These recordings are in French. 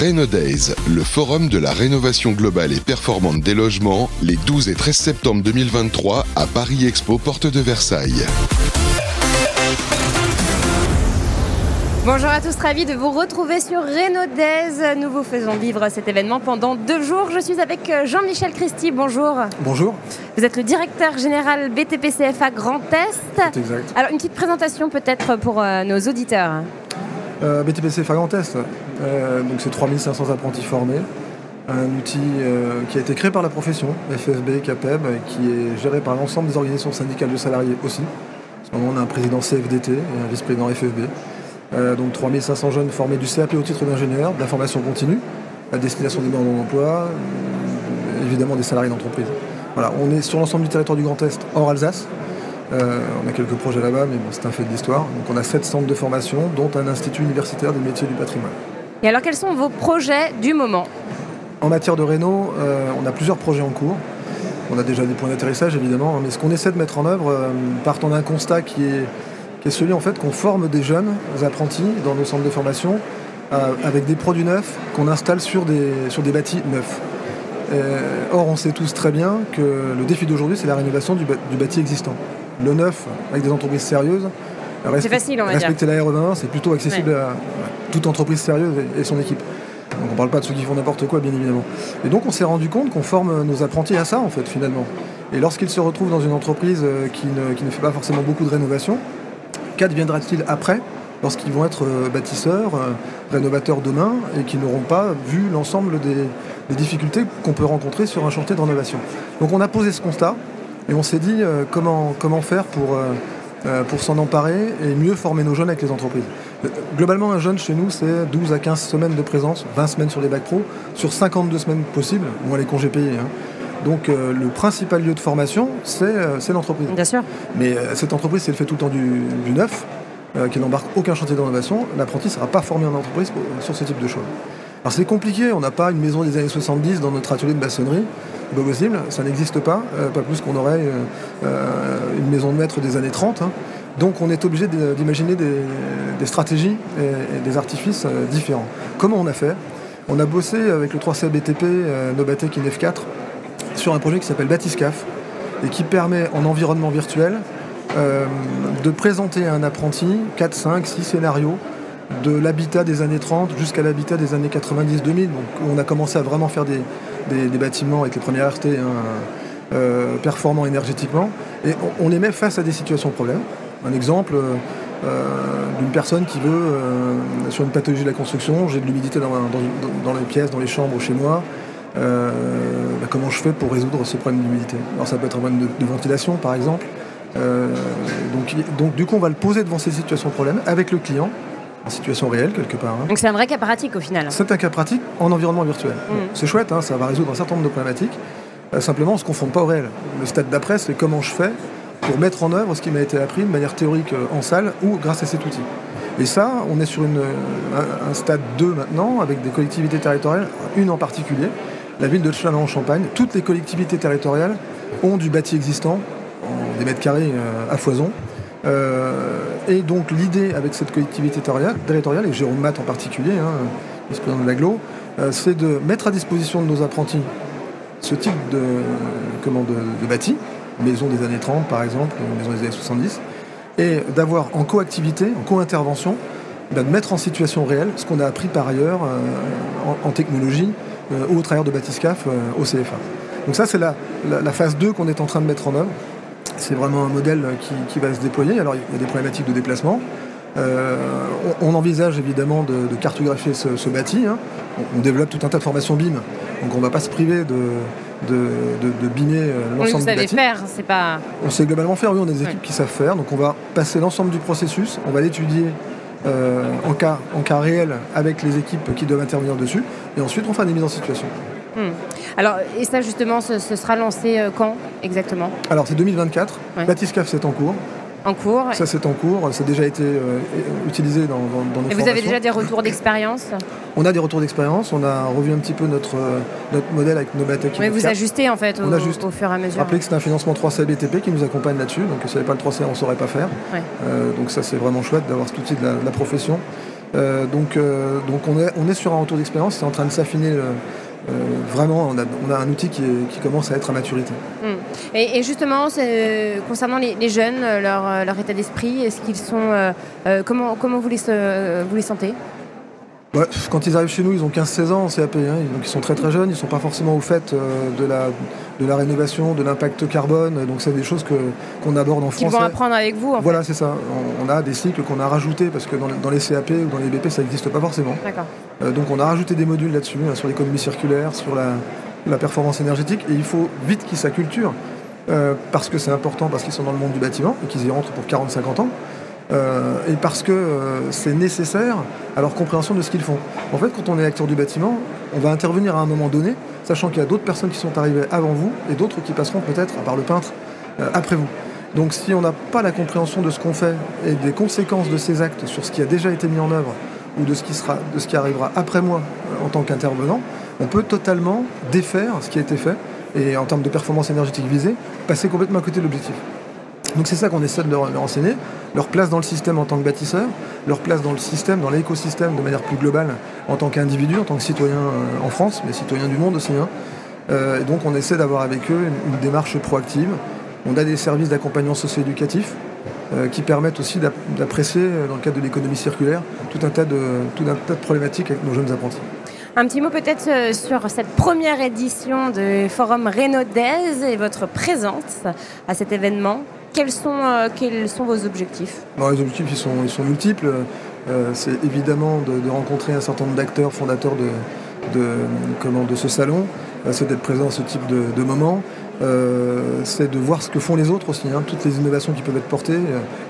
Days, le forum de la rénovation globale et performante des logements, les 12 et 13 septembre 2023 à Paris Expo, porte de Versailles. Bonjour à tous, ravi de vous retrouver sur Days. Nous vous faisons vivre cet événement pendant deux jours. Je suis avec euh, Jean-Michel Christie. Bonjour. Bonjour. Vous êtes le directeur général BTP-CFA Grand Est. Exact. Alors une petite présentation peut-être pour euh, nos auditeurs. Euh, BTP-CFA Grand Est, donc c'est 3500 apprentis formés. Un outil qui a été créé par la profession, FFB, CAPEB, qui est géré par l'ensemble des organisations syndicales de salariés aussi. En on a un président CFDT et un vice-président FFB. Euh, donc 3500 jeunes formés du CAP au titre d'ingénieur, de la formation continue, à destination des demandeurs d'emploi, euh, évidemment des salariés d'entreprise. On est sur l'ensemble du territoire du Grand Est, hors Alsace. Euh, on a quelques projets là-bas, mais c'est un fait de l'histoire. Donc on a sept centres de formation, dont un institut universitaire des métiers du patrimoine. Et alors quels sont vos projets du moment? En matière de réno, on a plusieurs projets en cours. On a déjà des points d'atterrissage évidemment, mais ce qu'on essaie de mettre en œuvre, partant d'un constat qui est qui est celui en fait qu'on forme des jeunes apprentis dans nos centres de formation euh, avec des produits neufs qu'on installe sur des, sur des bâtis neufs. Euh, or, on sait tous très bien que le défi d'aujourd'hui, c'est la rénovation du, bâti existant. Le neuf, avec des entreprises sérieuses, c'est facile, on va respecter la RE21, c'est plutôt accessible à, toute entreprise sérieuse et, son équipe. Donc on ne parle pas de ceux qui font n'importe quoi, bien évidemment. Et donc on s'est rendu compte qu'on forme nos apprentis à ça, en fait, finalement. Et lorsqu'ils se retrouvent dans une entreprise euh, qui ne, qui ne fait pas forcément beaucoup de rénovation, qu'adviendra-t-il après lorsqu'ils vont être euh, bâtisseurs, euh, rénovateurs demain et qui n'auront pas vu l'ensemble des, difficultés qu'on peut rencontrer sur un chantier de rénovation? Donc on a posé ce constat et on s'est dit euh, comment, comment faire pour, pour s'en emparer et mieux former nos jeunes avec les entreprises. Globalement, un jeune chez nous, c'est 12 à 15 semaines de présence, 20 semaines sur les bacs pro, sur 52 semaines possibles, moins les congés payés. Hein. Donc le principal lieu de formation, c'est l'entreprise. Bien sûr. Mais cette entreprise, si elle fait tout le temps du, du neuf, euh, qui n'embarque aucun chantier d'innovation, l'apprenti ne sera pas formé en entreprise sur ce type de choses. Alors c'est compliqué, on n'a pas une maison des années 70 dans notre atelier de maçonnerie, pas possible, ça n'existe pas, euh, pas plus qu'on aurait euh, une maison de maître des années 30. Hein. Donc on est obligé d'imaginer des, stratégies et, des artifices différents. Comment on a fait? On a bossé avec le 3C BTP Nobatec INEF 4 sur un projet qui s'appelle Batiscaf et qui permet en environnement virtuel euh, de présenter à un apprenti 4, 5, 6 scénarios de l'habitat des années 30 jusqu'à l'habitat des années 90-2000. Donc on a commencé à vraiment faire des, bâtiments avec les premiers RT hein, euh, performants énergétiquement. Et on, les met face à des situations problèmes. Un exemple euh, d'une personne qui veut, sur une pathologie de la construction, j'ai de l'humidité dans, les pièces, dans les chambres chez moi. Bah, comment je fais pour résoudre ce problème d'humidité? Alors ça peut être un problème de ventilation par exemple. Euh, donc, donc du coup, on va le poser devant ces situations de problème avec le client en situation réelle quelque part. Hein. Donc c'est un vrai cas pratique au final. C'est un cas pratique en environnement virtuel. Mm. C'est chouette, hein, ça va résoudre un certain nombre de problématiques. Euh, simplement, on ne se confond pas au réel. Le stade d'après, c'est comment je fais pour mettre en œuvre ce qui m'a été appris de manière théorique euh, en salle ou grâce à cet outil. Et ça, on est sur une, un, stade 2 maintenant, avec des collectivités territoriales, une en particulier, la ville de Châlons-en-Champagne. Toutes les collectivités territoriales ont du bâti existant des mètres carrés euh, à foison. Euh, et donc l'idée avec cette collectivité territoriale, et Jérôme Matt en particulier, hein, vice-président de l'aglo, euh, c'est de mettre à disposition de nos apprentis ce type de, comment, de, bâti, maison des années 30 par exemple, maison des années 70, et d'avoir en coactivité, en co-intervention, bah, de mettre en situation réelle ce qu'on a appris par ailleurs en, technologie ou au travers de Batiscaf au CFA. Donc ça c'est la, la phase 2 qu'on est en train de mettre en œuvre c'est vraiment un modèle qui, va se déployer. Alors il y a des problématiques de déplacement. Euh, on, envisage évidemment de, cartographier ce, bâti. Hein. On, développe tout un tas de formations BIM, donc on ne va pas se priver de, de, de, bimer euh, l'ensemble du bâti. faire, c'est pas. On sait globalement faire, oui, on a des équipes qui savent faire, donc on va passer l'ensemble du processus, on va l'étudier euh, en, cas, en cas réel avec les équipes qui doivent intervenir dessus, et ensuite on fera des mises en situation. Alors, et ça justement, ce, sera lancé euh, quand exactement Alors, c'est 2024. Ouais. Batiscaf, c'est en cours. En cours. Ça, c'est en cours. Ça a déjà été euh, utilisé dans, dans, nos Et vous avez déjà des retours d'expérience On a des retours d'expérience. On a revu un petit peu notre, euh, notre modèle avec Nobatec. Mais vous ajustez en fait au, fur et à mesure. Rappelez que c'est un financement 3C BTP qui nous accompagne là-dessus. Donc, si n'y avait pas le 3C, on ne saurait pas faire. donc, ça, c'est vraiment chouette d'avoir cet outil de la, profession. donc, donc on, est, on est sur un retour d'expérience, c'est en train de s'affiner vraiment, on a, un outil qui, commence à être à maturité. Hmm. Et, justement, concernant les, jeunes, leur, leur état d'esprit, est-ce qu'ils sont, comment, comment vous les, vous les sentez? Quand ils arrivent chez nous, ils ont 15-16 ans en CAP, hein, donc ils sont très très jeunes, ils ne sont pas forcément au fait euh, de, la, de la rénovation, de l'impact carbone, donc c'est des choses qu'on aborde en France. Ils vont apprendre avec vous en Voilà, c'est ça. On, a des cycles qu'on a rajoutés, parce que dans, les CAP ou dans les BP, ça n'existe pas forcément. Euh, donc on a rajouté des modules là-dessus, hein, sur l'économie circulaire, sur la, performance énergétique, et il faut vite qu'ils s'acculturent, euh, parce que c'est important, parce qu'ils sont dans le monde du bâtiment, et qu'ils y rentrent pour 40-50 ans. Euh, et parce que euh, c'est nécessaire à leur compréhension de ce qu'ils font. En fait, quand on est acteur du bâtiment, on va intervenir à un moment donné, sachant qu'il y a d'autres personnes qui sont arrivées avant vous et d'autres qui passeront peut-être, à part le peintre, euh, après vous. Donc si on n'a pas la compréhension de ce qu'on fait et des conséquences de ces actes sur ce qui a déjà été mis en œuvre ou de ce qui, sera, de ce qui arrivera après moi en tant qu'intervenant, on peut totalement défaire ce qui a été fait et en termes de performance énergétique visée, passer complètement à côté de l'objectif. Donc c'est ça qu'on essaie de leur, enseigner, leur place dans le système en tant que bâtisseur, leur place dans le système, dans l'écosystème de manière plus globale en tant qu'individu, en tant que citoyen euh, en France, mais citoyen du monde aussi. Hein. Euh, et donc on essaie d'avoir avec eux une, démarche proactive. On a des services d'accompagnement socio-éducatif euh, qui permettent aussi d'apprécier, dans le cadre de l'économie circulaire, tout un, tas de, tout un tas de problématiques avec nos jeunes apprentis. Un petit mot peut-être sur cette première édition du Forum Renaudez et votre présence à cet événement quels sont, euh, quels sont vos objectifs? Les objectifs, ils sont, ils sont multiples. Euh, c'est évidemment de, rencontrer un certain nombre d'acteurs fondateurs de, de, comment, de ce salon. Euh, c'est d'être présent à ce type de, moment. c'est de voir ce que font les autres aussi, hein. toutes les innovations qui peuvent être portées.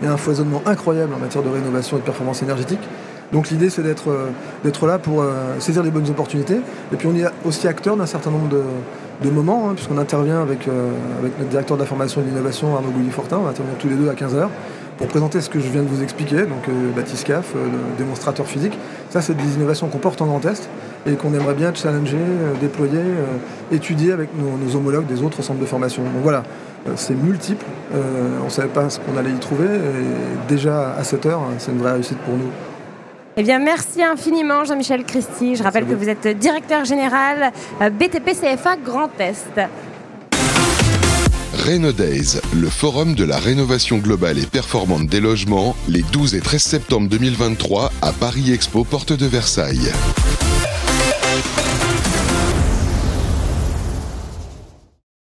Il y a un foisonnement incroyable en matière de rénovation et de performance énergétique. Donc l'idée c'est d'être d'être là pour saisir les bonnes opportunités. Et puis on est aussi acteur d'un certain nombre de, de moments, hein, puisqu'on intervient avec, euh, avec notre directeur de la formation et de l'innovation, Arnaud Gouilly-Fortin. On va intervenir tous les deux à 15h pour présenter ce que je viens de vous expliquer, donc euh, Batiscaf, euh, le démonstrateur physique. Ça, c'est des innovations qu'on porte en Grand Est et qu'on aimerait bien challenger, déployer, étudier avec nos, homologues des autres centres de formation. Donc voilà, c'est multiple. on ne savait pas ce qu'on allait y trouver. Et déjà à 7 h c'est une vraie réussite pour nous. Eh bien, merci infiniment, Jean-Michel Christy. Je rappelle que vous êtes directeur général euh, BTP CFA Grand Est. Days, le forum de la rénovation globale et performante des logements, les 12 et 13 septembre 2023 à Paris Expo, porte de Versailles.